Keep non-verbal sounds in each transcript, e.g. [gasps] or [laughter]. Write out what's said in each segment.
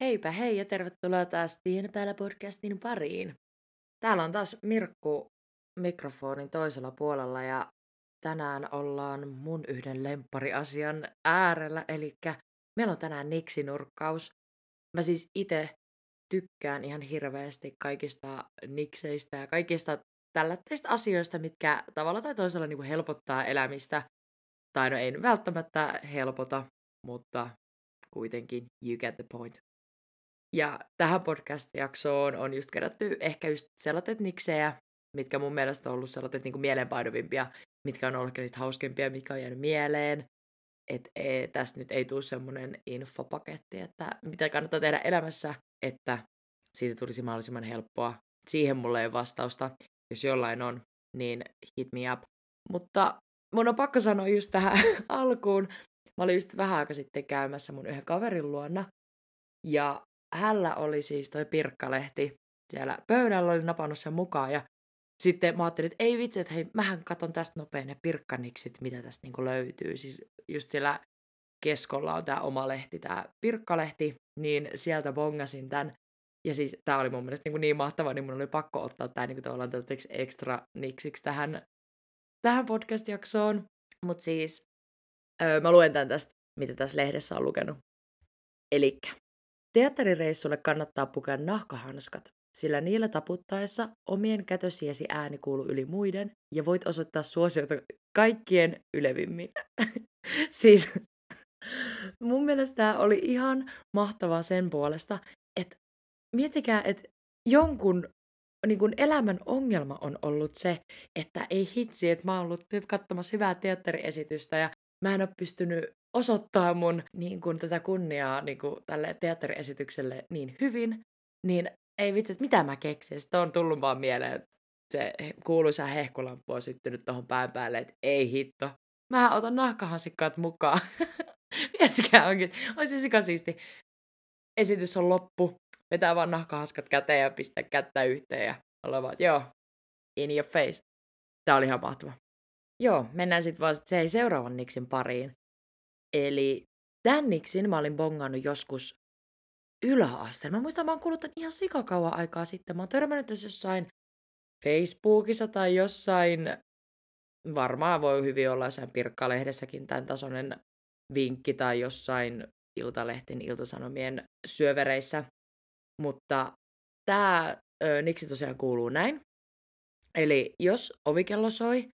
Heipä hei ja tervetuloa taas Tien päällä podcastin pariin. Täällä on taas Mirkku mikrofonin toisella puolella ja tänään ollaan mun yhden lemppariasian äärellä, eli meillä on tänään niksinurkkaus. Mä siis itse tykkään ihan hirveästi kaikista nikseistä ja kaikista tällaisista asioista, mitkä tavalla tai toisella niin helpottaa elämistä. Tai no ei välttämättä helpota, mutta kuitenkin you get the point. Ja tähän podcast-jaksoon on just kerätty ehkä just sellaiset niksejä, mitkä mun mielestä on ollut sellaiset niin mielenpainuvimpia, mitkä on ollut niitä hauskimpia, mitkä on jäänyt mieleen. Että e, tästä nyt ei tule semmoinen infopaketti, että mitä kannattaa tehdä elämässä, että siitä tulisi mahdollisimman helppoa. Siihen mulle ei vastausta. Jos jollain on, niin hit me up. Mutta mun on pakko sanoa just tähän [laughs] alkuun. Mä olin just vähän aika sitten käymässä mun yhden kaverin luona. Ja hällä oli siis toi pirkkalehti siellä pöydällä, oli napannut sen mukaan ja sitten mä ajattelin, että ei vitsi, että hei, mähän katon tästä nopein ne pirkkaniksit, mitä tästä niinku löytyy. Siis just siellä keskolla on tämä oma lehti, tämä pirkkalehti, niin sieltä bongasin tämän. Ja siis tämä oli mun mielestä niin, niin mahtava, niin mun oli pakko ottaa tämä niin tavallaan ekstra niksiksi tähän, tähän podcast-jaksoon. Mutta siis öö, mä luen tämän tästä, mitä tässä lehdessä on lukenut. Elikkä Teatterireissulle kannattaa pukea nahkahanskat, sillä niillä taputtaessa omien kätösiesi ääni kuuluu yli muiden ja voit osoittaa suosiota kaikkien ylevimmin. [laughs] siis mun mielestä tämä oli ihan mahtavaa sen puolesta, että miettikää, että jonkun niin kun elämän ongelma on ollut se, että ei hitsi, että mä oon ollut katsomassa hyvää teatteriesitystä ja mä en ole pystynyt osoittaa mun niin kun, tätä kunniaa niin kun, tälle teatteriesitykselle niin hyvin, niin ei vitsi, että mitä mä keksin. Sitten on tullut vaan mieleen, se kuuluisa hehkulamppu on syttynyt tuohon pään päälle, että ei hitto. Mä otan nahkahansikkaat mukaan. [laughs] Miettikää onkin. Olisi sikasiisti. Esitys on loppu. Vetää vaan nahkahanskat käteen ja pistää kättä yhteen ja ollaan vaan, joo, in your face. Tää oli ihan mahtava. Joo, mennään sitten vaan sit se seuraavan Niksin pariin. Eli tämän Niksin mä olin bongannut joskus yläasteella. Mä muistan, mä oon kuullut ihan sikakauan aikaa sitten. Mä oon törmännyt tässä jossain Facebookissa tai jossain, varmaan voi hyvin olla jossain pirkkalehdessäkin tämän tasoinen vinkki tai jossain Iltalehtin iltasanomien syövereissä. Mutta tämä niksi tosiaan kuuluu näin. Eli jos ovikello soi,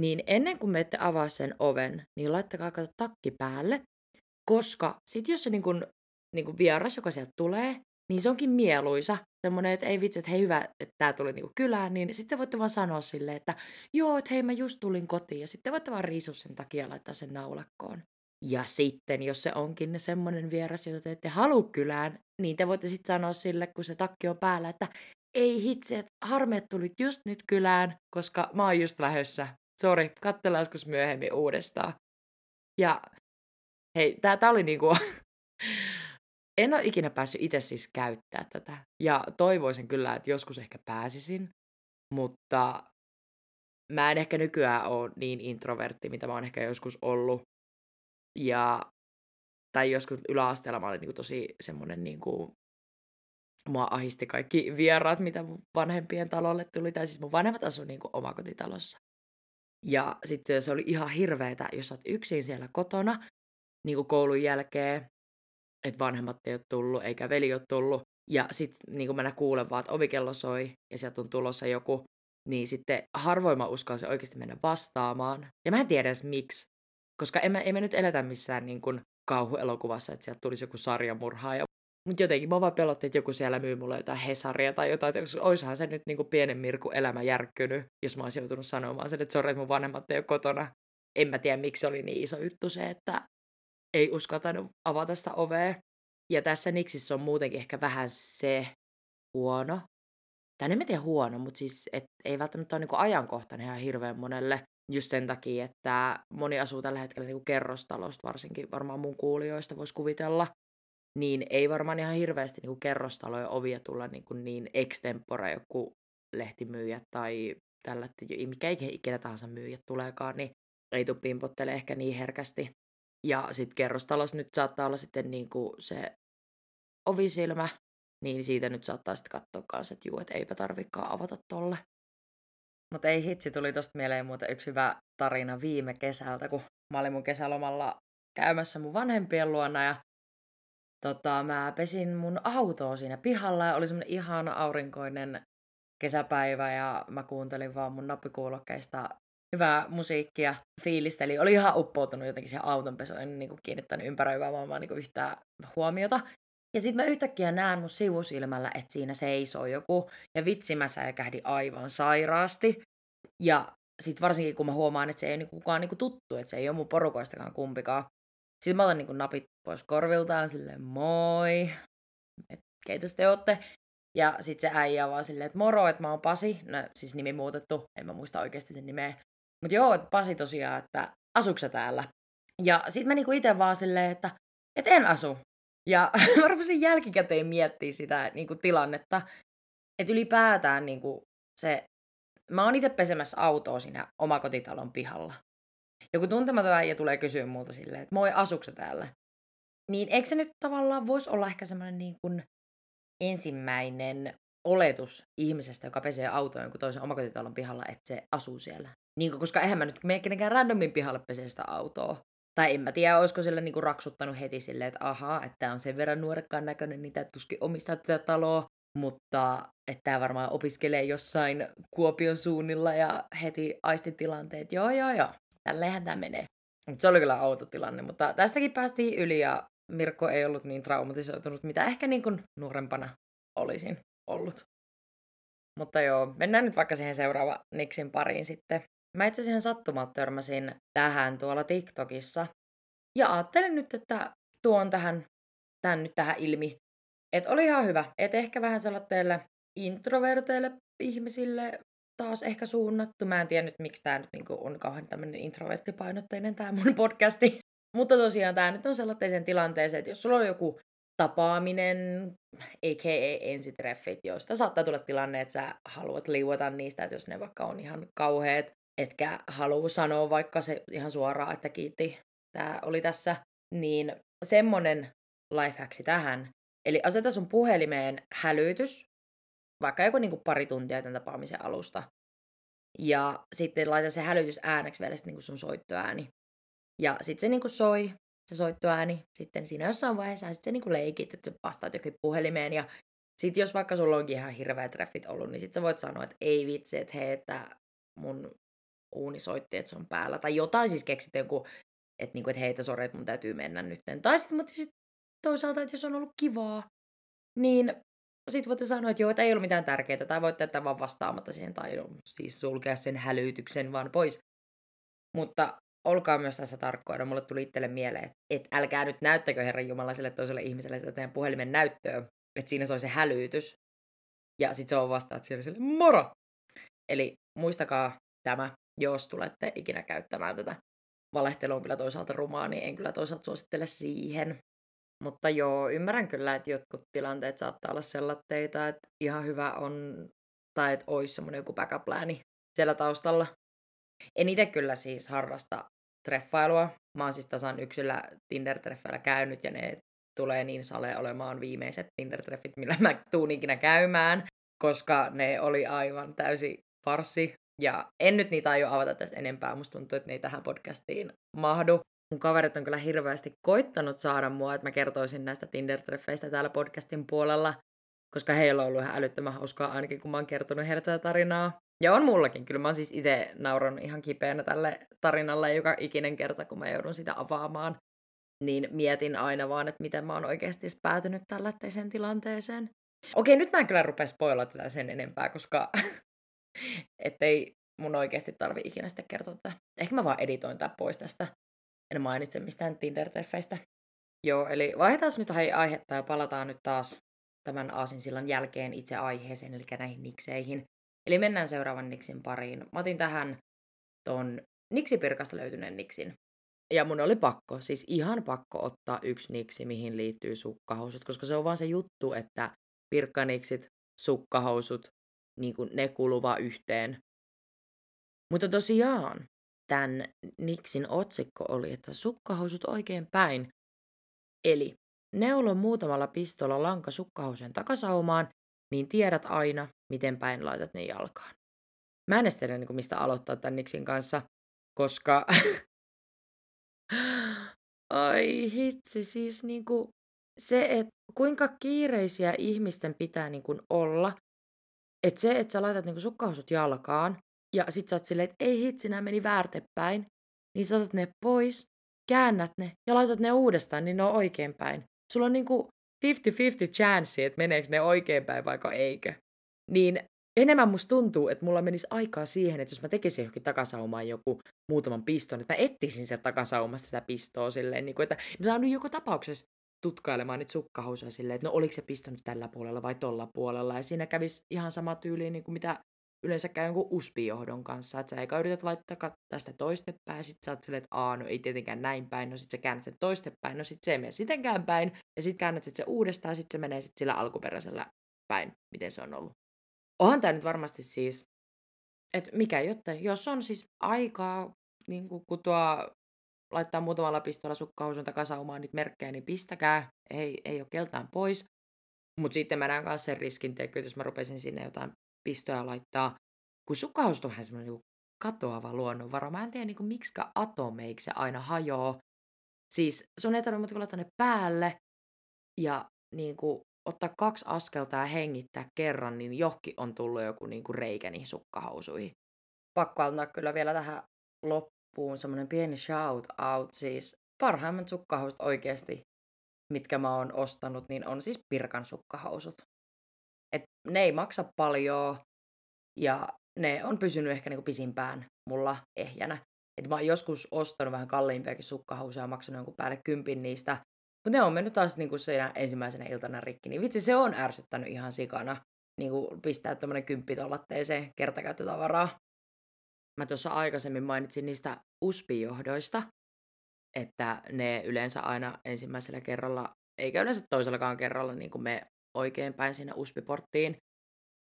niin ennen kuin menette avaa sen oven, niin laittakaa kato takki päälle, koska sit jos se niin kun, niin kun vieras, joka sieltä tulee, niin se onkin mieluisa, semmoinen, että ei vitsi, että hei hyvä, että tää tuli niinku kylään, niin sitten voitte vaan sanoa silleen, että joo, että hei mä just tulin kotiin, ja sitten voitte vaan riisua sen takia laittaa sen naulakkoon. Ja sitten, jos se onkin semmoinen vieras, jota te ette halua kylään, niin te voitte sitten sanoa sille, kun se takki on päällä, että ei hitsi, että harmi, tulit just nyt kylään, koska mä oon just lähdössä Sori, katsellaan joskus myöhemmin uudestaan. Ja hei, tää, tää oli niinku... [laughs] en ole ikinä päässyt itse siis käyttää tätä. Ja toivoisin kyllä, että joskus ehkä pääsisin. Mutta mä en ehkä nykyään ole niin introvertti, mitä mä oon ehkä joskus ollut. Ja, tai joskus yläasteella mä olin niinku tosi semmonen niinku, mua ahisti kaikki vieraat, mitä mun vanhempien talolle tuli. Tai siis mun vanhemmat asuivat niinku omakotitalossa. Ja sitten se oli ihan hirveetä, jos sä oot yksin siellä kotona, niin kuin koulun jälkeen, että vanhemmat ei ole tullut, eikä veli ole tullut. Ja sitten niin kuin mä kuulen vaan, että ovikello soi, ja sieltä on tulossa joku, niin sitten harvoin mä se oikeasti mennä vastaamaan. Ja mä en tiedä edes miksi, koska emme, emme nyt eletä missään niin kuin kauhuelokuvassa, että sieltä tulisi joku sarjamurhaaja. Mutta jotenkin mä vaan pelotti, että joku siellä myy mulle jotain Hesaria tai jotain, koska oishan se nyt niinku pienen Mirku elämä järkkynyt, jos mä olisin joutunut sanomaan sen, että sori, että mun vanhemmat ei ole kotona. En mä tiedä, miksi oli niin iso juttu se, että ei uskaltanut avata sitä ovea. Ja tässä Niksissä on muutenkin ehkä vähän se huono, tai en mä tiedä huono, mutta siis et ei välttämättä ole niinku ajankohtainen ihan hirveän monelle. Just sen takia, että moni asuu tällä hetkellä niinku kerrostalosta, varsinkin varmaan mun kuulijoista voisi kuvitella niin ei varmaan ihan hirveästi niin kerrostalojen ovia tulla niin, kuin niin extempore joku lehtimyyjä tai tällä, mikä ikinä tahansa myyjä tuleekaan, niin ei tule pimpottele ehkä niin herkästi. Ja sitten kerrostalossa nyt saattaa olla sitten niin kuin se ovisilmä, niin siitä nyt saattaa sitten katsoa kanssa, että juu, että eipä tarvikaan avata tolle. Mutta ei hitsi, tuli tosta mieleen muuten yksi hyvä tarina viime kesältä, kun mä olin mun kesälomalla käymässä mun vanhempien luona ja tota, mä pesin mun autoa siinä pihalla ja oli semmonen ihana aurinkoinen kesäpäivä ja mä kuuntelin vaan mun nappikuulokkeista hyvää musiikkia, fiilistä, eli oli ihan uppoutunut jotenkin siihen autonpesuun, en niin kuin kiinnittänyt ympäröivää maailmaa niin yhtään huomiota. Ja sitten mä yhtäkkiä näen mun sivusilmällä, että siinä seisoo joku, ja vitsi mä säikähdin aivan sairaasti. Ja sitten varsinkin kun mä huomaan, että se ei ole niinku kukaan niinku tuttu, että se ei ole mun porukoistakaan kumpikaan. Sitten mä otan niinku napit pois korviltaan silleen moi, että keitä te ootte. Ja sitten se äijä vaan silleen, että moro, että mä oon Pasi. No siis nimi muutettu, en mä muista oikeasti sen nimeä. Mutta joo, että Pasi tosiaan, että asuksa täällä? Ja sitten mä niinku itse vaan silleen, että et en asu. Ja [laughs] mä rupesin jälkikäteen miettimään sitä niinku tilannetta, että ylipäätään niinku se, mä oon itse pesemässä autoa siinä omakotitalon pihalla. Joku tuntematon äijä tulee kysyä multa silleen, että moi, asuksa täällä? Niin eikö se nyt tavallaan voisi olla ehkä semmoinen niin kuin ensimmäinen oletus ihmisestä, joka pesee autoa jonkun toisen omakotitalon pihalla, että se asuu siellä. Niin, koska eihän mä nyt mene kenenkään randomin pihalle pesee sitä autoa. Tai en mä tiedä, olisiko sille niinku raksuttanut heti silleen, että ahaa, että tämä on sen verran nuorekkaan näköinen, niin tuskin omistaa tätä taloa. Mutta että tämä varmaan opiskelee jossain Kuopion suunnilla ja heti aisti tilanteet. Joo, joo, joo. Tälleenhän tämä menee. Mutta se oli kyllä autotilanne, mutta tästäkin päästiin yli ja Mirko ei ollut niin traumatisoitunut, mitä ehkä niin kuin nuorempana olisin ollut. Mutta joo, mennään nyt vaikka siihen seuraava Nixin pariin sitten. Mä itse asiassa sattumalta törmäsin tähän tuolla TikTokissa. Ja ajattelin nyt, että tuon tähän, tämän nyt tähän ilmi. Että oli ihan hyvä. Että ehkä vähän sellaisille introverteille ihmisille taas ehkä suunnattu. Mä en tiedä nyt, miksi tämä nyt niinku on kauhean tämmöinen introverttipainotteinen tämä mun podcasti. [laughs] Mutta tosiaan tämä nyt on sellaiseen tilanteeseen, että jos sulla on joku tapaaminen, a.k.a. ensitreffit, joista saattaa tulla tilanne, että sä haluat liuota niistä, että jos ne vaikka on ihan kauheat, etkä halua sanoa vaikka se ihan suoraan, että kiitti, tämä oli tässä, niin semmonen lifehacksi tähän. Eli aseta sun puhelimeen hälytys, vaikka joku niin kuin pari tuntia tämän tapaamisen alusta. Ja sitten laita se hälytys ääneksi vielä niin kuin sun soittoääni. Ja sitten se niin kuin soi, se soittoääni, sitten siinä jossain vaiheessa sitten se niin kuin leikit, että sä vastaat jokin puhelimeen. Ja sitten jos vaikka sulla onkin ihan hirveät treffit ollut, niin sitten sä voit sanoa, että ei vitsi, että hei, että mun uuni soitti, että se on päällä. Tai jotain siis keksit joku, että, niinku, että hei, että sori, että mun täytyy mennä nyt. Tai sitten mutta sit toisaalta, että jos on ollut kivaa, niin sitten voitte sanoa, että joo, että ei ollut mitään tärkeää, tai voitte jättää vaan vastaamatta siihen, tai no, siis sulkea sen hälytyksen vaan pois. Mutta olkaa myös tässä tarkkoina. Mulle tuli itselle mieleen, että et älkää nyt näyttäkö Herran Jumala sille toiselle ihmiselle sitä teidän puhelimen näyttöä, että siinä soi se hälytys. Ja sitten se on vasta, että siellä sille moro! Eli muistakaa tämä, jos tulette ikinä käyttämään tätä. Valehtelu on kyllä toisaalta rumaa, niin en kyllä toisaalta suosittele siihen. Mutta joo, ymmärrän kyllä, että jotkut tilanteet saattaa olla sellaitteita, että ihan hyvä on, tai että olisi semmoinen joku backup siellä taustalla. En itse kyllä siis harrasta treffailua. Mä oon siis tasan yksilä Tinder-treffeillä käynyt ja ne tulee niin sale olemaan viimeiset Tinder-treffit, millä mä tuun ikinä käymään, koska ne oli aivan täysi farsi. Ja en nyt niitä aio avata tässä enempää, musta tuntuu, että ne ei tähän podcastiin mahdu. Mun kaverit on kyllä hirveästi koittanut saada mua, että mä kertoisin näistä Tinder-treffeistä täällä podcastin puolella, koska heillä on ollut ihan älyttömän hauskaa ainakin, kun mä oon kertonut heille tätä tarinaa. Ja on mullakin, kyllä mä oon siis itse nauran ihan kipeänä tälle tarinalle joka ikinen kerta, kun mä joudun sitä avaamaan. Niin mietin aina vaan, että miten mä oon oikeasti päätynyt tällaiseen tilanteeseen. Okei, nyt mä en kyllä rupea spoilaa tätä sen enempää, koska [laughs] ettei mun oikeasti tarvi ikinä sitten kertoa että Ehkä mä vaan editoin tää pois tästä. En mainitse mistään tinder Joo, eli vaihdetaan nyt aihetta ja palataan nyt taas tämän aasinsillan jälkeen itse aiheeseen, eli näihin nikseihin. Eli mennään seuraavan niksin pariin. Mä otin tähän ton niksipirkasta löytyneen niksin. Ja mun oli pakko, siis ihan pakko ottaa yksi niksi, mihin liittyy sukkahousut, koska se on vaan se juttu, että pirkkaniksit, sukkahousut, niin kuin ne kuluva yhteen. Mutta tosiaan, tämän Niksin otsikko oli, että sukkahousut oikein päin. Eli neulo muutamalla pistolla lanka sukkahousujen takasaumaan, niin tiedät aina, miten päin laitat ne jalkaan. Mä en tiedä, niin mistä aloittaa tämän Nixin kanssa, koska... [gasps] Ai hitsi, siis niin kuin se, että kuinka kiireisiä ihmisten pitää niin kuin olla, että se, että sä laitat niin sukkahousut jalkaan, ja sit sä oot silleen, että ei hitsi, nämä meni väärtepäin, niin sä otat ne pois, käännät ne ja laitat ne uudestaan, niin ne on oikeinpäin. Sulla on niinku 50-50 chance, että meneekö ne oikeinpäin vaikka eikö. Niin enemmän musta tuntuu, että mulla menisi aikaa siihen, että jos mä tekisin johonkin takasaumaan joku muutaman piston, että mä ettisin sieltä takasaumasta sitä pistoa silleen, niin kuin, että mä nyt joka tapauksessa tutkailemaan niitä sukkahousuja silleen, että no oliko se pisto nyt tällä puolella vai tolla puolella. Ja siinä kävisi ihan sama tyyli, niin kuin mitä yleensä käy jonkun uspijohdon kanssa, että sä eikä yrität laittaa tästä toistepäin, sit sä oot silleen, että aa, no ei tietenkään näin päin, no sit sä käännät sen toistepäin, no sit se ei mene sitenkään päin, ja sit käännät se uudestaan, sit se menee sit sillä alkuperäisellä päin, miten se on ollut. Onhan tää nyt varmasti siis, että mikä jotta, jos on siis aikaa, niin kun tuo laittaa muutamalla pistolla sukkahousun takasaumaan niitä merkkejä, niin pistäkää, ei, ei ole keltään pois. Mutta sitten mä näen myös sen riskin, että jos mä rupesin sinne jotain pistoja laittaa, kun sukkahousut on vähän semmoinen niin katoava luonnonvara. Mä en tiedä, niin miksi atomeiksi se aina hajoaa. Siis sun ei tarvitse laittaa ne päälle ja niin kuin, ottaa kaksi askelta ja hengittää kerran, niin johki on tullut joku niin kuin reikä niihin sukkahousuihin. Pakko antaa kyllä vielä tähän loppuun semmoinen pieni shout out, siis parhaimmat sukkahousut oikeasti, mitkä mä oon ostanut, niin on siis Pirkan sukkahousut. Et ne ei maksa paljon ja ne on pysynyt ehkä niinku pisimpään mulla ehjänä. Et mä oon joskus ostanut vähän kalliimpiakin sukkahousuja ja maksanut jonkun päälle kympin niistä. Mutta ne on mennyt taas niinku siinä ensimmäisenä iltana rikki. Niin vitsi, se on ärsyttänyt ihan sikana. Niinku pistää tämmönen kymppi tollatteeseen kertakäyttötavaraa. Mä tuossa aikaisemmin mainitsin niistä uspijohdoista, että ne yleensä aina ensimmäisellä kerralla, eikä yleensä toisellakaan kerralla niin kuin me oikein päin sinne uspiporttiin.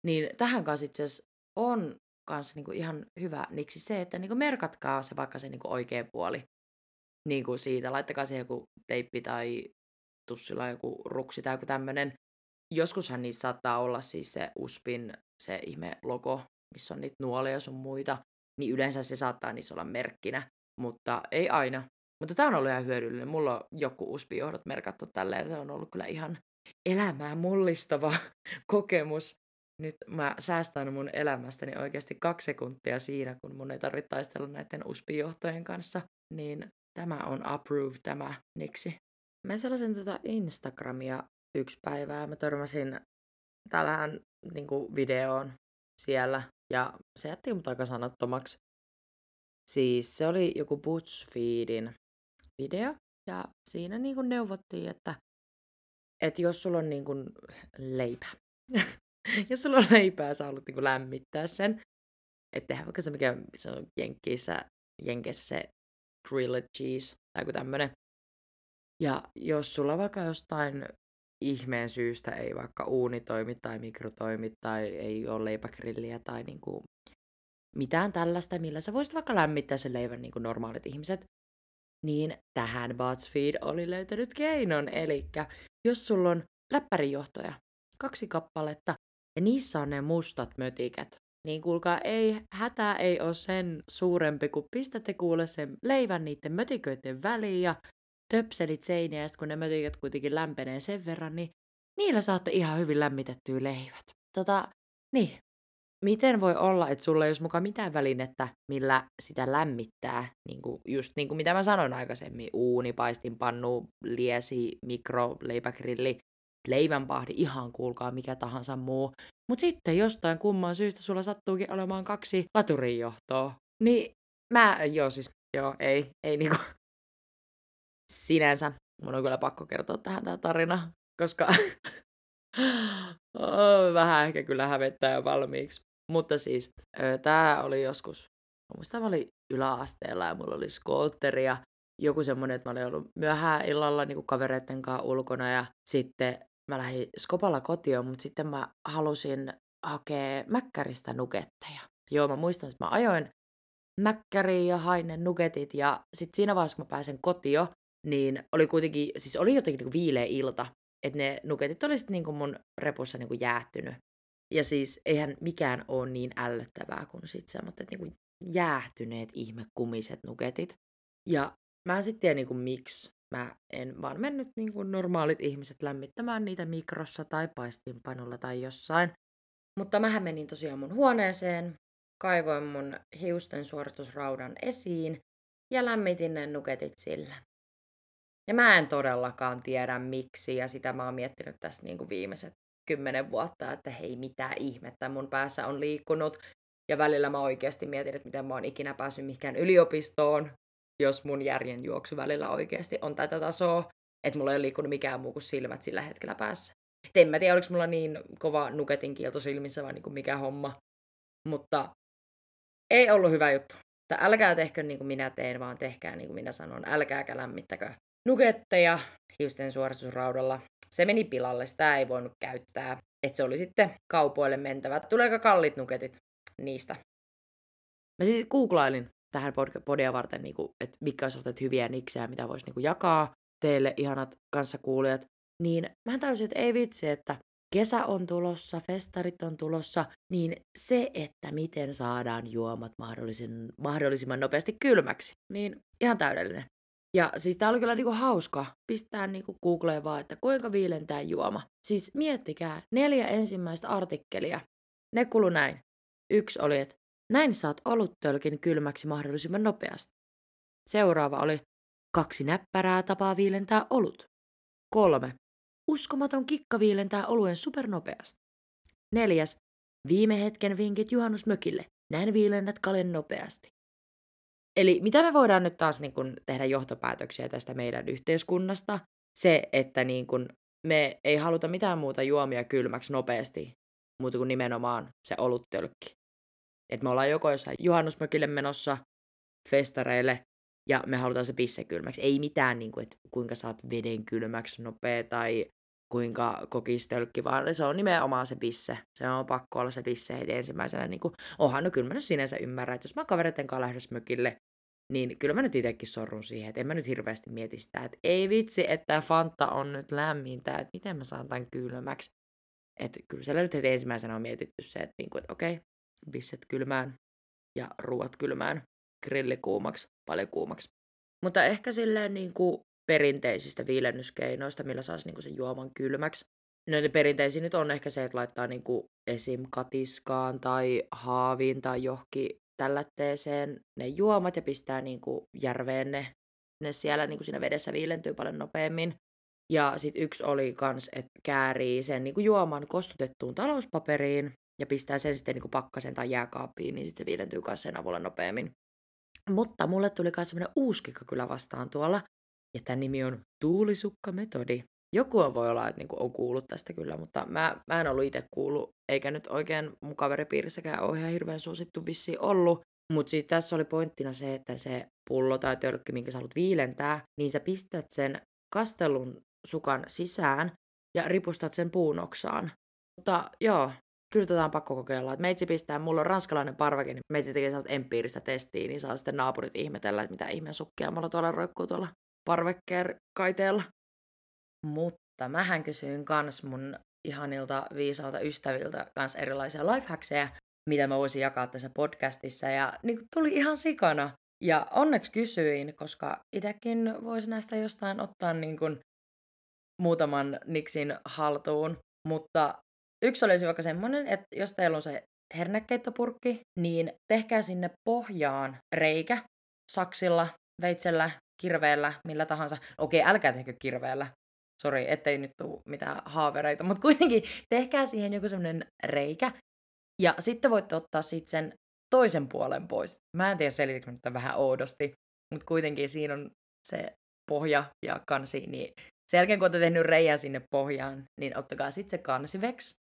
Niin tähän kanssa itse asiassa on kanssa niinku ihan hyvä niksi se, että niinku merkatkaa se vaikka se niinku oikea puoli niinku siitä. Laittakaa siihen joku teippi tai tussilla joku ruksi tai joku tämmöinen. Joskushan niissä saattaa olla siis se uspin se ihme logo, missä on niitä nuolia sun muita. Niin yleensä se saattaa niissä olla merkkinä, mutta ei aina. Mutta tämä on ollut ihan hyödyllinen. Mulla on joku uspijohdot merkattu tälleen. Se on ollut kyllä ihan elämää mullistava [laughs] kokemus. Nyt mä säästän mun elämästäni oikeasti kaksi sekuntia siinä, kun mun ei tarvitse taistella näiden uspijohtojen kanssa. Niin tämä on approved tämä niksi. Mä sellaisen tota Instagramia yksi päivää. Mä törmäsin täällähän niin videoon siellä ja se jätti mut aika sanattomaksi. Siis se oli joku BuzzFeedin video ja siinä niin neuvottiin, että että jos sulla on niin kuin leipä, [laughs] jos sulla on leipää, sä haluat niin kuin lämmittää sen, että tehdään vaikka se, mikä se on Jenkeissä, Jenkeissä se grilled cheese tai joku tämmönen. Ja jos sulla vaikka jostain ihmeen syystä ei vaikka uuni toimi tai mikro toimi tai ei ole leipägrilliä tai niinku mitään tällaista, millä sä voisit vaikka lämmittää sen leivän niin kuin normaalit ihmiset, niin tähän BuzzFeed oli löytänyt keinon. Eli jos sulla on läppärijohtoja, kaksi kappaletta, ja niissä on ne mustat mötikät, niin kuulkaa, ei, hätä ei ole sen suurempi, kun pistätte kuule sen leivän niiden mötiköiden väliin ja töpselit seiniä, ja kun ne mötikät kuitenkin lämpenee sen verran, niin niillä saatte ihan hyvin lämmitettyä leivät. Tota, niin, miten voi olla, että sulla ei olisi mukaan mitään välinettä, millä sitä lämmittää, niin kuin just niin kuin mitä mä sanoin aikaisemmin, uuni, paistinpannu, liesi, mikro, leipägrilli, leivänpahdi, ihan kuulkaa mikä tahansa muu. Mutta sitten jostain kumman syystä sulla sattuukin olemaan kaksi laturinjohtoa. Niin mä, joo siis, joo, ei, ei niinku [laughs] sinänsä. Mun on kyllä pakko kertoa tähän tämä tarina, koska [laughs] oh, vähän ehkä kyllä hävettää jo valmiiksi. Mutta siis, tämä oli joskus, muistan mä olin yläasteella ja mulla oli skootteri ja joku semmoinen, että mä olin ollut myöhään illalla niin kuin kavereiden kanssa ulkona ja sitten mä lähdin Skopalla kotiin, mutta sitten mä halusin hakea Mäkkäristä nuketteja. Joo, mä muistan, että mä ajoin Mäkkäriin ja hain ne nuketit ja sitten siinä vaiheessa, kun mä pääsen kotio, niin oli kuitenkin, siis oli jotenkin niin viileä ilta, että ne nuketit oli sitten niin mun repussa niin kuin jäähtynyt. Ja siis eihän mikään ole niin ällöttävää kuin sitten semmoiset niin jäähtyneet ihmekumiset nuketit. Ja mä en sitten tiedä niin kuin miksi. Mä en vaan mennyt niin kuin normaalit ihmiset lämmittämään niitä mikrossa tai paistinpanolla tai jossain. Mutta mähän menin tosiaan mun huoneeseen, kaivoin mun hiusten suoritusraudan esiin ja lämmitin ne nuketit sillä. Ja mä en todellakaan tiedä miksi, ja sitä mä oon miettinyt tässä niin kuin viimeiset kymmenen vuotta, että hei, mitä ihmettä mun päässä on liikkunut. Ja välillä mä oikeasti mietin, että miten mä oon ikinä päässyt mihinkään yliopistoon, jos mun järjen juoksu välillä oikeasti on tätä tasoa, että mulla ei ole liikkunut mikään muu kuin silmät sillä hetkellä päässä. Et en mä tiedä, oliko mulla niin kova nuketin kielto silmissä vai niin mikä homma. Mutta ei ollut hyvä juttu. Tai älkää tehkö niin kuin minä teen, vaan tehkää niin kuin minä sanon. Älkääkä lämmittäkö nuketteja hiusten suoristusraudalla. Se meni pilalle, sitä ei voinut käyttää. Että se oli sitten kaupoille mentävä. Tuleeko kallit nuketit niistä? Mä siis googlailin tähän podia varten, niin kuin, että mitkä olisivat hyviä niksejä, mitä voisi niin kuin, jakaa teille, ihanat kanssakuulijat. Niin mä täysin, että ei vitsi, että kesä on tulossa, festarit on tulossa, niin se, että miten saadaan juomat mahdollisimman nopeasti kylmäksi, niin ihan täydellinen. Ja siis tää oli kyllä niinku hauska pistää niinku Googleen vaan, että kuinka viilentää juoma. Siis miettikää, neljä ensimmäistä artikkelia. Ne kulu näin. Yksi oli, että näin saat oluttölkin kylmäksi mahdollisimman nopeasti. Seuraava oli, kaksi näppärää tapaa viilentää olut. Kolme, uskomaton kikka viilentää oluen supernopeasti. Neljäs, viime hetken vinkit juhannusmökille. Näin viilennät kalen nopeasti. Eli mitä me voidaan nyt taas niin kun, tehdä johtopäätöksiä tästä meidän yhteiskunnasta? Se, että niin kun, me ei haluta mitään muuta juomia kylmäksi nopeasti, muuta kuin nimenomaan se oluttölkki. Et me ollaan joko jossain juhannusmökille menossa, festareille, ja me halutaan se pisse kylmäksi. Ei mitään, niin kuin, että kuinka saat veden kylmäksi nopea tai kuinka kokistölkki, vaan se on nimenomaan se pisse. Se on pakko olla se pisse heti ensimmäisenä. Niin kuin, onhan no kyllä mä nyt sinänsä ymmärrän, että jos mä kavereiden kanssa lähdössä mökille, niin kyllä mä nyt itsekin sorrun siihen, että en mä nyt hirveästi mieti sitä, että ei vitsi, että Fanta on nyt lämmintä, että miten mä saan tämän kylmäksi. Että kyllä siellä nyt heti ensimmäisenä on mietitty se, että, niin kuin, että okei, bisset kylmään ja ruuat kylmään, grilli kuumaksi, paljon kuumaksi. Mutta ehkä silleen niin kuin perinteisistä viilennyskeinoista, millä saisi niin kuin sen juoman kylmäksi. No ne perinteisiä nyt on ehkä se, että laittaa niin kuin esim. katiskaan tai haaviin tai johonkin tällätteeseen ne juomat ja pistää niin kuin järveen ne. Ne siellä niin kuin siinä vedessä viilentyy paljon nopeammin. Ja sitten yksi oli kans, että käärii sen niin kuin juoman kostutettuun talouspaperiin ja pistää sen sitten niin kuin pakkasen tai jääkaappiin, niin sitten se viilentyy myös sen avulla nopeammin. Mutta mulle tuli myös semmoinen uusi kyllä vastaan tuolla, ja tämän nimi on tuulisukkametodi. Joku on voi olla, että niinku on kuullut tästä kyllä, mutta mä, mä en ollut itse kuullut, eikä nyt oikein mun kaveripiirissäkään ole ihan hirveän suosittu vissi ollut. Mutta siis tässä oli pointtina se, että se pullo tai tölkki, minkä sä haluat viilentää, niin sä pistät sen kastelun sukan sisään ja ripustat sen puunoksaan. Mutta joo, kyllä tätä on pakko kokeilla. Et meitsi pistää, mulla on ranskalainen parveke, niin meitsi tekee sellaista empiiristä testiä, niin saa sitten naapurit ihmetellä, että mitä ihmeen sukkia mulla tuolla roikkuu tuolla parvekkeen kaiteella. Mutta mähän kysyin kans mun ihanilta viisaalta ystäviltä kans erilaisia lifehackseja, mitä mä voisin jakaa tässä podcastissa. Ja niin tuli ihan sikana. Ja onneksi kysyin, koska itsekin voisi näistä jostain ottaa niin kuin muutaman niksin haltuun. Mutta yksi olisi vaikka semmoinen, että jos teillä on se hernekeittopurkki, niin tehkää sinne pohjaan reikä saksilla, veitsellä, kirveellä, millä tahansa. Okei, älkää tehkö kirveellä. Sori, ettei nyt tule mitään haavereita, mutta kuitenkin tehkää siihen joku semmoinen reikä. Ja sitten voitte ottaa sitten sen toisen puolen pois. Mä en tiedä, selitikö nyt vähän oudosti, mutta kuitenkin siinä on se pohja ja kansi, niin sen jälkeen kun olette tehnyt reijän sinne pohjaan, niin ottakaa sitten se kansi veksi.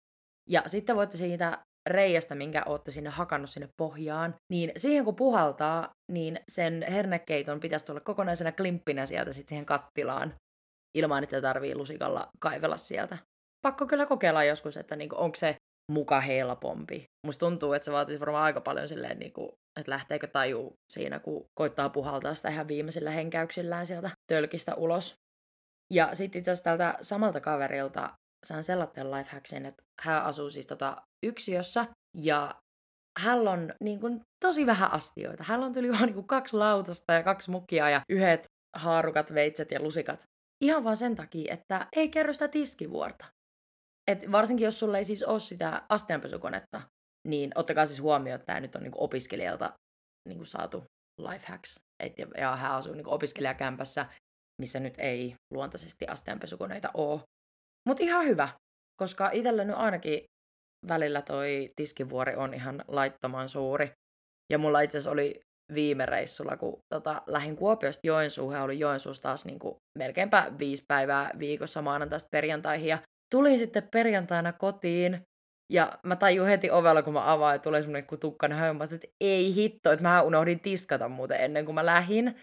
Ja sitten voitte siitä reiästä, minkä olette sinne hakannut sinne pohjaan, niin siihen kun puhaltaa, niin sen hernekeiton pitäisi tulla kokonaisena klimppinä sieltä sitten siihen kattilaan, ilman että tarvii lusikalla kaivella sieltä. Pakko kyllä kokeilla joskus, että niinku, onko se muka helpompi. Musta tuntuu, että se vaatisi varmaan aika paljon silleen, niin kuin, että lähteekö taju siinä, kun koittaa puhaltaa sitä ihan viimeisillä henkäyksillään sieltä tölkistä ulos. Ja sitten itse asiassa tältä samalta kaverilta saan sellaisen lifehacksin, että hän asuu siis tota yksiössä ja hän on niin kuin, tosi vähän astioita. Hän on tuli vaan niin kuin, kaksi lautasta ja kaksi mukia ja yhdet haarukat, veitset ja lusikat. Ihan vaan sen takia, että ei kerro sitä tiskivuorta. Et varsinkin jos sulla ei siis ole sitä astianpesukonetta, niin ottakaa siis huomioon, että tämä nyt on niinku opiskelijalta niinku saatu lifehacks. Et, ja, ja hän asuu niinku opiskelijakämpässä, missä nyt ei luontaisesti astianpesukoneita ole. Mutta ihan hyvä, koska itsellä nyt ainakin välillä toi tiskivuori on ihan laittoman suuri. Ja mulla itse asiassa oli viime reissulla, kun tota, lähdin Kuopiosta Joensuuhun oli Joensuussa taas niin kuin, melkeinpä viisi päivää viikossa maanantaista perjantaihin. Ja tulin sitten perjantaina kotiin ja mä tajun heti ovella, kun mä avaan, että tulee semmoinen kutukkainen höymä, että ei hitto, että mä unohdin tiskata muuten ennen kuin mä lähin.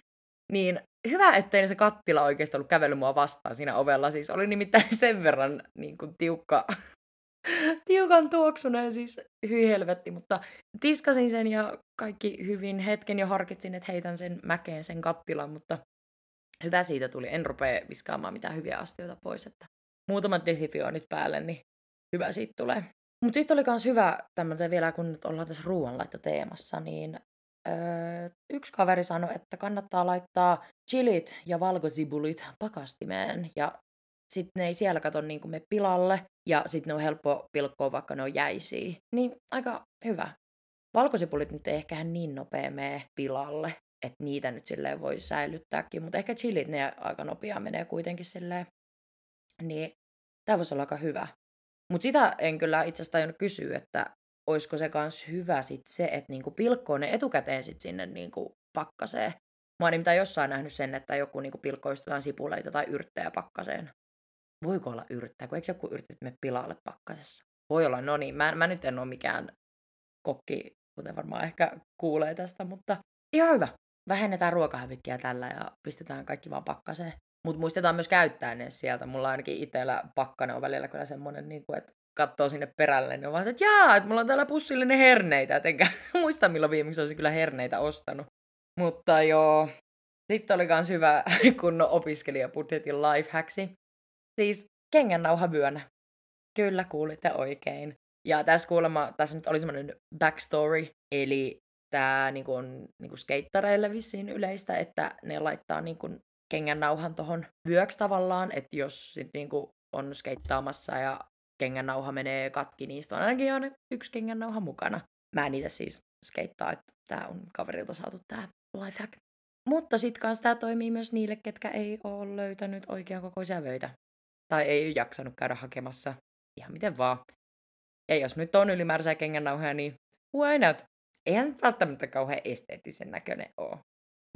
Niin hyvä, ettei se kattila oikeasti ollut kävellyt mua vastaan siinä ovella. Siis oli nimittäin sen verran niin kuin, tiukka [laughs] tiukan tuoksuneen, siis hyi helvetti, mutta tiskasin sen ja kaikki hyvin. Hetken jo harkitsin, että heitän sen mäkeen sen kattilan, mutta hyvä siitä tuli. En rupea viskaamaan mitään hyviä astioita pois, että muutamat desinfioinnit päälle, niin hyvä siitä tulee. Mutta sitten oli myös hyvä tämmöinen vielä, kun nyt ollaan tässä ruoanlaittoteemassa, niin öö, yksi kaveri sanoi, että kannattaa laittaa chilit ja valkosibulit pakastimeen ja sitten ne ei siellä kato niin kuin me pilalle, ja sitten ne on helppo pilkkoa, vaikka ne on jäisiä. Niin aika hyvä. Valkosipulit nyt ei ehkä niin nopea mene pilalle, että niitä nyt silleen voi säilyttääkin, mutta ehkä chilit ne aika nopeaa menee kuitenkin silleen. Niin tämä voisi olla aika hyvä. Mutta sitä en kyllä itse asiassa tajunnut kysyä, että olisiko se kans hyvä sit se, että niinku pilkkoo ne etukäteen sit sinne niinku pakkaseen. Mä oon nimittäin jossain nähnyt sen, että joku niinku pilkkoo jotain sipuleita tai yrttejä pakkaseen voiko olla yrttää, kun eikö joku yrtit me pilalle pakkasessa? Voi olla, no niin, mä, mä nyt en ole mikään kokki, kuten varmaan ehkä kuulee tästä, mutta ihan hyvä. Vähennetään ruokahävikkiä tällä ja pistetään kaikki vaan pakkaseen. Mutta muistetaan myös käyttää ne sieltä. Mulla ainakin itsellä pakkane on välillä kyllä semmoinen, niin että katsoo sinne perälle, niin on vaan, että jaa, että mulla on täällä pussillinen herneitä, et enkä [laughs] muista milloin viimeksi olisi kyllä herneitä ostanut. Mutta joo, sitten oli myös hyvä [laughs] kunnon opiskelijabudjetin lifehacksi. Siis kengännauhavyönä. Kyllä kuulitte oikein. Ja tässä kuulemma, tässä nyt oli semmoinen backstory, eli tämä niin kuin, niin kuin skeittareille vissiin yleistä, että ne laittaa niin kuin, kengännauhan tuohon vyöksi tavallaan, että jos sit, niin kuin, on skeittaamassa ja kengännauha menee katki, niin on ainakin on yksi kengännauha mukana. Mä en niitä siis skeittaa, että tämä on kaverilta saatu tämä lifehack. Mutta sitten kanssa tämä toimii myös niille, ketkä ei ole löytänyt oikean kokoisia vöitä tai ei jaksanut käydä hakemassa ihan miten vaan. Ja jos nyt on ylimääräisiä kengännauhoja, niin why not? Eihän se välttämättä kauhean esteettisen näköinen ole.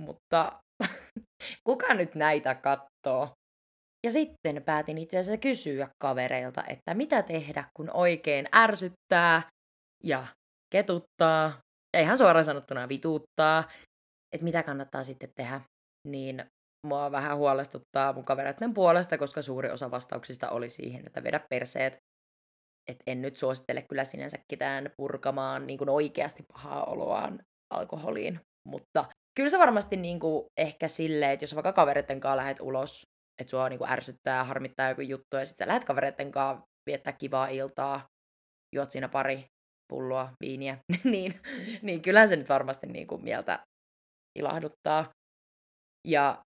Mutta [laughs] kuka nyt näitä katsoo? Ja sitten päätin itse asiassa kysyä kavereilta, että mitä tehdä, kun oikein ärsyttää ja ketuttaa, ja ihan suoraan sanottuna vituuttaa, että mitä kannattaa sitten tehdä. Niin mua vähän huolestuttaa mun kavereiden puolesta, koska suuri osa vastauksista oli siihen, että vedä perseet. Et en nyt suosittele kyllä sinänsä ketään purkamaan niin kuin oikeasti pahaa oloaan alkoholiin. Mutta kyllä se varmasti niin kuin ehkä silleen, että jos vaikka kavereiden kanssa lähdet ulos, että sua niin kuin ärsyttää, harmittaa joku juttu, ja sitten sä lähdet kavereiden kanssa viettää kivaa iltaa, juot siinä pari pulloa viiniä, [laughs] niin, niin kyllähän se nyt varmasti niin kuin mieltä ilahduttaa. Ja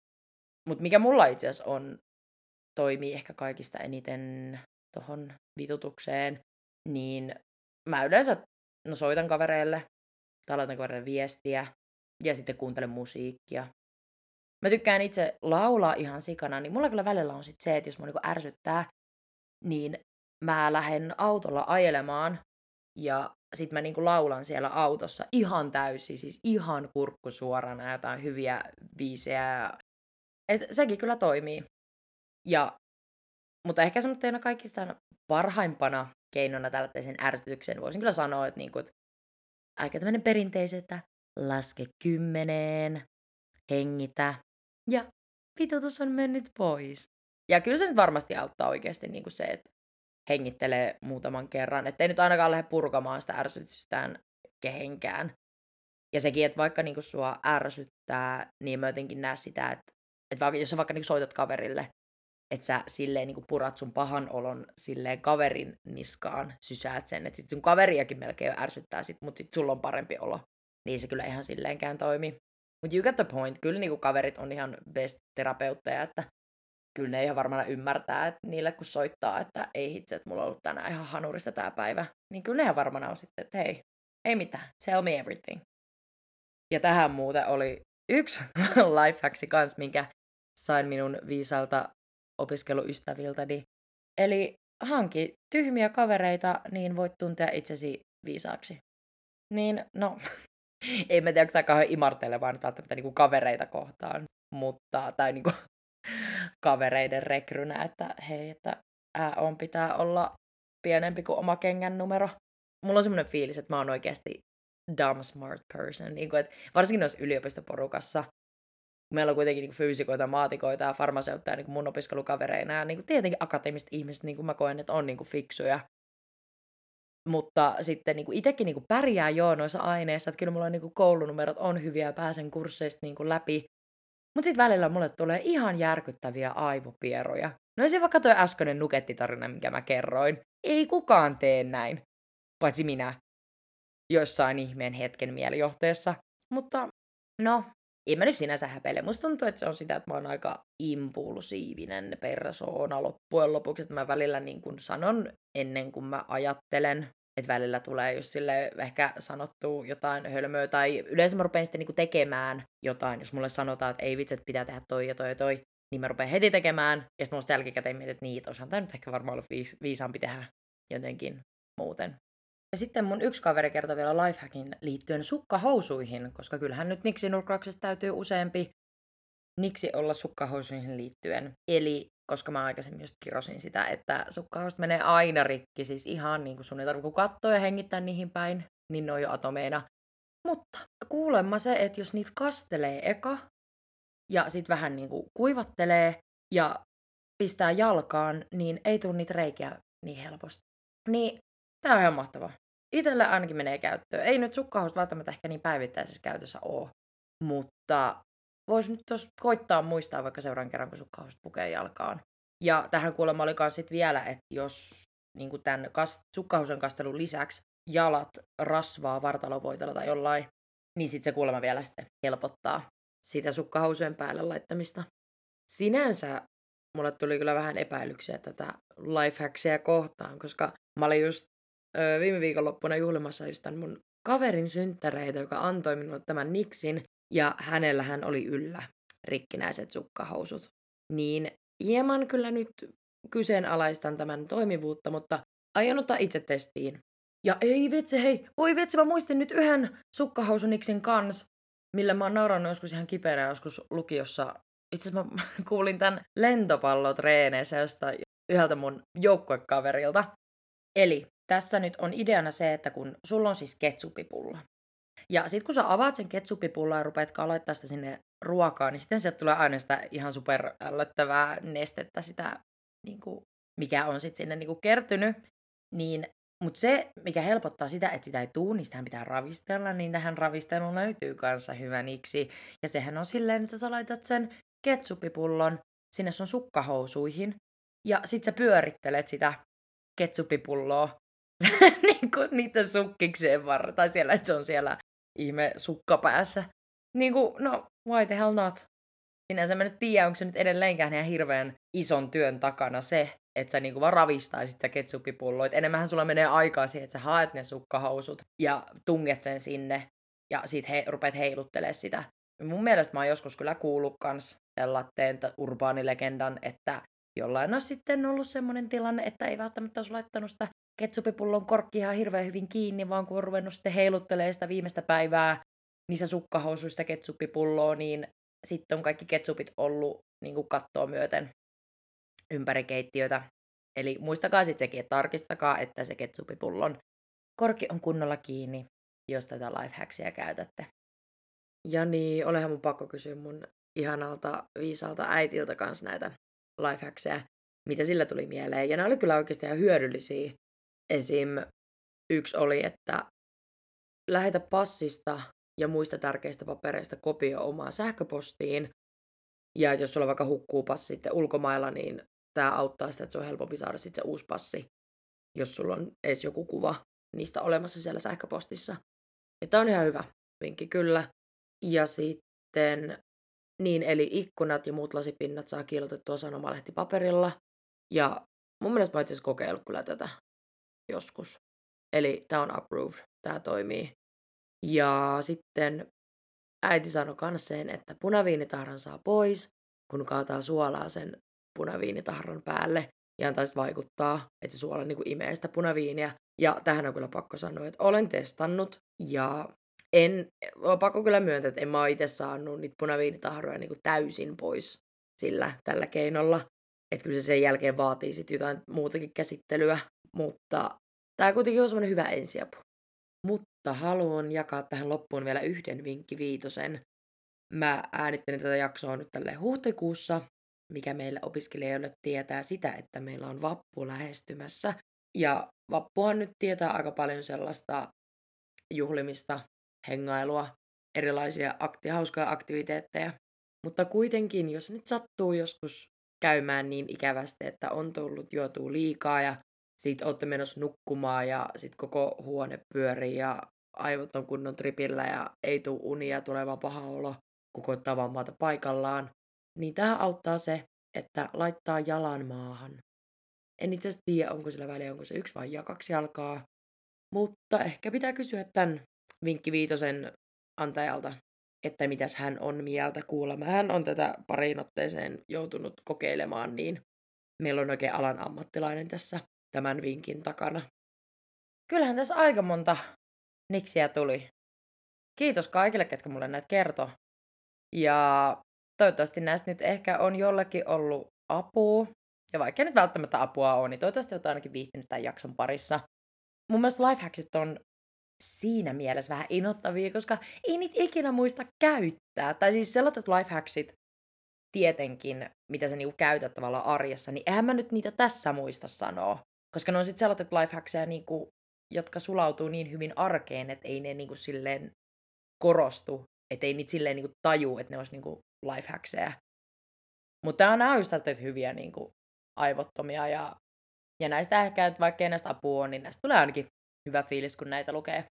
mutta mikä mulla itse asiassa on, toimii ehkä kaikista eniten tuohon vitutukseen, niin mä yleensä no soitan kavereille, tai laitan kavereille viestiä, ja sitten kuuntelen musiikkia. Mä tykkään itse laulaa ihan sikana, niin mulla kyllä välillä on sit se, että jos mua niinku ärsyttää, niin mä lähden autolla ajelemaan, ja sit mä niinku laulan siellä autossa ihan täysin, siis ihan kurkku suorana jotain hyviä biisejä et sekin kyllä toimii. Ja, mutta ehkä semmoinen kaikista parhaimpana keinona tällaisen ärsytyksen voisin kyllä sanoa, että, niinku, että aika tämmöinen perinteisen, että laske kymmeneen, hengitä ja vitutus on mennyt pois. Ja kyllä se nyt varmasti auttaa oikeasti niin kuin se, että hengittelee muutaman kerran. Että ei nyt ainakaan lähde purkamaan sitä ärsytystään kehenkään. Ja sekin, että vaikka niinku sua ärsyttää, niin mä jotenkin näe sitä, että, että vaikka, jos sä vaikka niinku soitat kaverille, että sä silleen niinku purat sun pahan olon silleen kaverin niskaan, sysäät sen, että sit sun kaveriakin melkein ärsyttää, sit, mutta sit sulla on parempi olo. Niin se kyllä ihan silleenkään toimi. Mutta you get the point. Kyllä niinku kaverit on ihan best terapeutteja, että kyllä ne ihan varmaan ymmärtää, että niille kun soittaa, että ei hitse, että mulla on ollut tänään ihan hanurista tämä päivä, niin kyllä ne ihan varmaan on sitten, että hei, ei mitään, tell me everything. Ja tähän muuten oli yksi [laughs] lifehacksi kans, minkä sain minun viisalta opiskeluystäviltäni. Eli hanki tyhmiä kavereita, niin voit tuntea itsesi viisaaksi. Niin, no, [laughs] ei mä tiedä, onko tämä kauhean imartelevaa nyt välttämättä niinku kavereita kohtaan, mutta, tai niinku [laughs] kavereiden rekrynä, että hei, että ää, on pitää olla pienempi kuin oma kengän numero. Mulla on semmoinen fiilis, että mä oon oikeasti dumb smart person. Niin kuin, että varsinkin noissa yliopistoporukassa, meillä on kuitenkin niin fyysikoita, maatikoita ja farmaseutteja niin mun opiskelukavereina. Ja niin tietenkin akateemiset ihmiset, niin kuin mä koen, että on niin fiksuja. Mutta sitten niin itsekin niin pärjää joo noissa aineissa, että kyllä mulla on niin koulunumerot on hyviä ja pääsen kursseista niin läpi. Mutta sitten välillä mulle tulee ihan järkyttäviä aivopieroja. No se vaikka tuo äskeinen nukettitarina, mikä mä kerroin. Ei kukaan tee näin. Paitsi minä. Jossain ihmeen hetken mielijohteessa. Mutta no, en mä nyt sinänsä häpeile. Musta tuntuu, että se on sitä, että mä oon aika impulsiivinen persoona loppujen lopuksi. Että mä välillä niin kun sanon ennen kuin mä ajattelen. Että välillä tulee just sille ehkä sanottu jotain hölmöä. Tai yleensä mä rupean sitten niin tekemään jotain. Jos mulle sanotaan, että ei vitsi, että pitää tehdä toi ja toi ja toi. Niin mä rupean heti tekemään. Ja sitten musta jälkikäteen mietin, että niin, olisihan tämä nyt ehkä varmaan ollut viis- viisaampi tehdä jotenkin muuten. Ja sitten mun yksi kaveri kertoi vielä lifehackin liittyen sukkahousuihin, koska kyllähän nyt Niksi-nurkauksessa täytyy useampi Niksi olla sukkahousuihin liittyen. Eli koska mä aikaisemmin just kirosin sitä, että sukkahousut menee aina rikki, siis ihan niin kuin sun ei tarvitse katsoa ja hengittää niihin päin, niin ne on jo atomeina. Mutta kuulemma se, että jos niitä kastelee eka ja sitten vähän niin kuin kuivattelee ja pistää jalkaan, niin ei tule niitä reikiä niin helposti. Niin tää on ihan mahtavaa. Itelle ainakin menee käyttöön. Ei nyt sukkahousut välttämättä ehkä niin päivittäisessä käytössä ole, mutta voisi nyt tos koittaa muistaa vaikka seuraavan kerran, kun sukkahousut pukee jalkaan. Ja tähän kuulemma oli myös vielä, että jos niin tämän kas- sukkahousen kastelun lisäksi jalat rasvaa vartalovoitella tai jollain, niin sitten se kuulemma vielä sitten helpottaa sitä sukkahousujen päälle laittamista. Sinänsä mulle tuli kyllä vähän epäilyksiä tätä lifehackia kohtaan, koska mä olin just ö, viime viikonloppuna juhlimassa just tämän mun kaverin synttäreitä, joka antoi minulle tämän Nixin, ja hänellä hän oli yllä rikkinäiset sukkahousut. Niin hieman kyllä nyt kyseenalaistan tämän toimivuutta, mutta aion ottaa itse testiin. Ja ei vitsi, hei, voi vitsi, mä muistin nyt yhden sukkahousuniksin kans, millä mä oon naurannut joskus ihan kiperä joskus lukiossa. Itse asiassa mä [laughs] kuulin tämän lentopallotreeneissä jostain yhdeltä mun joukkuekaverilta. Eli tässä nyt on ideana se, että kun sulla on siis ketsuppipulla, ja sitten kun sä avaat sen ketsuppipullon ja rupeat laittaa sitä sinne ruokaan, niin sitten sieltä tulee aina sitä ihan superällöttävää nestettä, sitä, niin kuin, mikä on sitten sinne niin kuin kertynyt. Niin, mutta se, mikä helpottaa sitä, että sitä ei tuu, niin sitä pitää ravistella, niin tähän ravisteluun löytyy kanssa hyväniksi. Ja sehän on silleen, että sä laitat sen ketsuppipullon sinne sun sukkahousuihin, ja sit sä pyörittelet sitä ketsuppipulloa [laughs] niin kuin niiden sukkikseen varra, tai siellä, että se on siellä ihme sukka päässä. Niin kuin, no, why the hell not? Sinänsä mä nyt tiedä, onko se nyt edelleenkään ihan hirveän ison työn takana se, että sä niinku vaan ravistaisit sitä ketsuppipulloa. Et enemmän sulla menee aikaa siihen, että sä haet ne sukkahousut ja tunget sen sinne ja sit he, rupeat heiluttelemaan sitä. Mun mielestä mä oon joskus kyllä kuullut kans sellaisen urbaanilegendan, että jollain on sitten ollut semmoinen tilanne, että ei välttämättä olisi laittanut sitä ketsupipullon korkki ihan hirveän hyvin kiinni, vaan kun on ruvennut sitten heiluttelee sitä viimeistä päivää niissä sukkahousuista ketsuppipulloa, niin sitten on kaikki ketsupit ollut niin kuin kattoa myöten ympäri keittiötä. Eli muistakaa sitten sekin, että tarkistakaa, että se ketsupipullon korki on kunnolla kiinni, jos tätä lifehacksia käytätte. Ja niin, olehan mun pakko kysyä mun ihanalta viisaalta äitiltä kanssa näitä lifehackseja. mitä sillä tuli mieleen. Ja ne oli kyllä oikeasti ihan hyödyllisiä. Esim. yksi oli, että lähetä passista ja muista tärkeistä papereista kopio omaan sähköpostiin. Ja jos sulla vaikka hukkuu passi sitten ulkomailla, niin tämä auttaa sitä, että se on helpompi saada sitten se uusi passi, jos sulla on edes joku kuva niistä olemassa siellä sähköpostissa. Että on ihan hyvä vinkki kyllä. Ja sitten niin, eli ikkunat ja muut lasipinnat saa kiilotettua sanomalehtipaperilla. Ja mun mielestä mä itse kokeillut kyllä tätä joskus. Eli tämä on approved, tämä toimii. Ja sitten äiti sanoi myös sen, että punaviinitahran saa pois, kun kaataa suolaa sen punaviinitahran päälle ja antaa vaikuttaa, että se suola niin kuin imee sitä punaviiniä. Ja tähän on kyllä pakko sanoa, että olen testannut ja en, on pakko kyllä myöntää, että en mä itse saanut niitä punaviinitahroja niin kuin täysin pois sillä tällä keinolla. Että kyllä se sen jälkeen vaatii sitten jotain muutakin käsittelyä, mutta tämä kuitenkin on semmoinen hyvä ensiapu. Mutta haluan jakaa tähän loppuun vielä yhden vinkkiviitosen. Mä äänittelin tätä jaksoa nyt tälle huhtikuussa, mikä meille opiskelijoille tietää sitä, että meillä on vappu lähestymässä. Ja vappuhan nyt tietää aika paljon sellaista juhlimista, hengailua, erilaisia akti- hauskoja aktiviteetteja. Mutta kuitenkin, jos nyt sattuu joskus käymään niin ikävästi, että on tullut juotua liikaa ja sit olette menossa nukkumaan ja sit koko huone pyörii ja aivot on kunnon tripillä ja ei tule unia, tulee vaan paha olo, kun koittaa vaan maata paikallaan, niin tähän auttaa se, että laittaa jalan maahan. En itse asiassa tiedä, onko sillä väliä, onko se yksi vai ja kaksi jalkaa, mutta ehkä pitää kysyä tämän vinkki viitosen antajalta, että mitäs hän on mieltä kuulemma. Hän on tätä pariin otteeseen joutunut kokeilemaan, niin meillä on oikein alan ammattilainen tässä tämän vinkin takana. Kyllähän tässä aika monta niksiä tuli. Kiitos kaikille, ketkä mulle näitä kertoi. Ja toivottavasti näistä nyt ehkä on jollekin ollut apua. Ja vaikka nyt välttämättä apua on, niin toivottavasti olet ainakin viihtynyt tämän jakson parissa. Mun mielestä lifehacksit on siinä mielessä vähän inottavia, koska ei niitä ikinä muista käyttää. Tai siis sellaiset lifehacksit, tietenkin, mitä sä niinku käytät tavallaan arjessa, niin eihän mä nyt niitä tässä muista sanoa. Koska ne on sitten sellaiset lifehackseja, niinku, jotka sulautuu niin hyvin arkeen, että ei ne niinku silleen korostu, että ei niitä silleen niinku taju, että ne olisi niinku lifehackseja. Mutta nämä on just hyviä niinku aivottomia ja, ja näistä ehkä, että vaikka näistä apua on, niin näistä tulee ainakin hyvä fiilis, kun näitä lukee.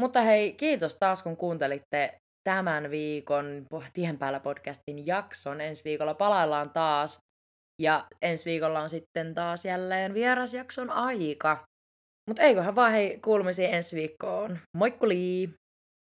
Mutta hei, kiitos taas kun kuuntelitte tämän viikon Tien päällä podcastin jakson. Ensi viikolla palaillaan taas. Ja ensi viikolla on sitten taas jälleen vierasjakson aika. Mutta eiköhän vaan hei kuulumisiin ensi viikkoon. Moikkuli!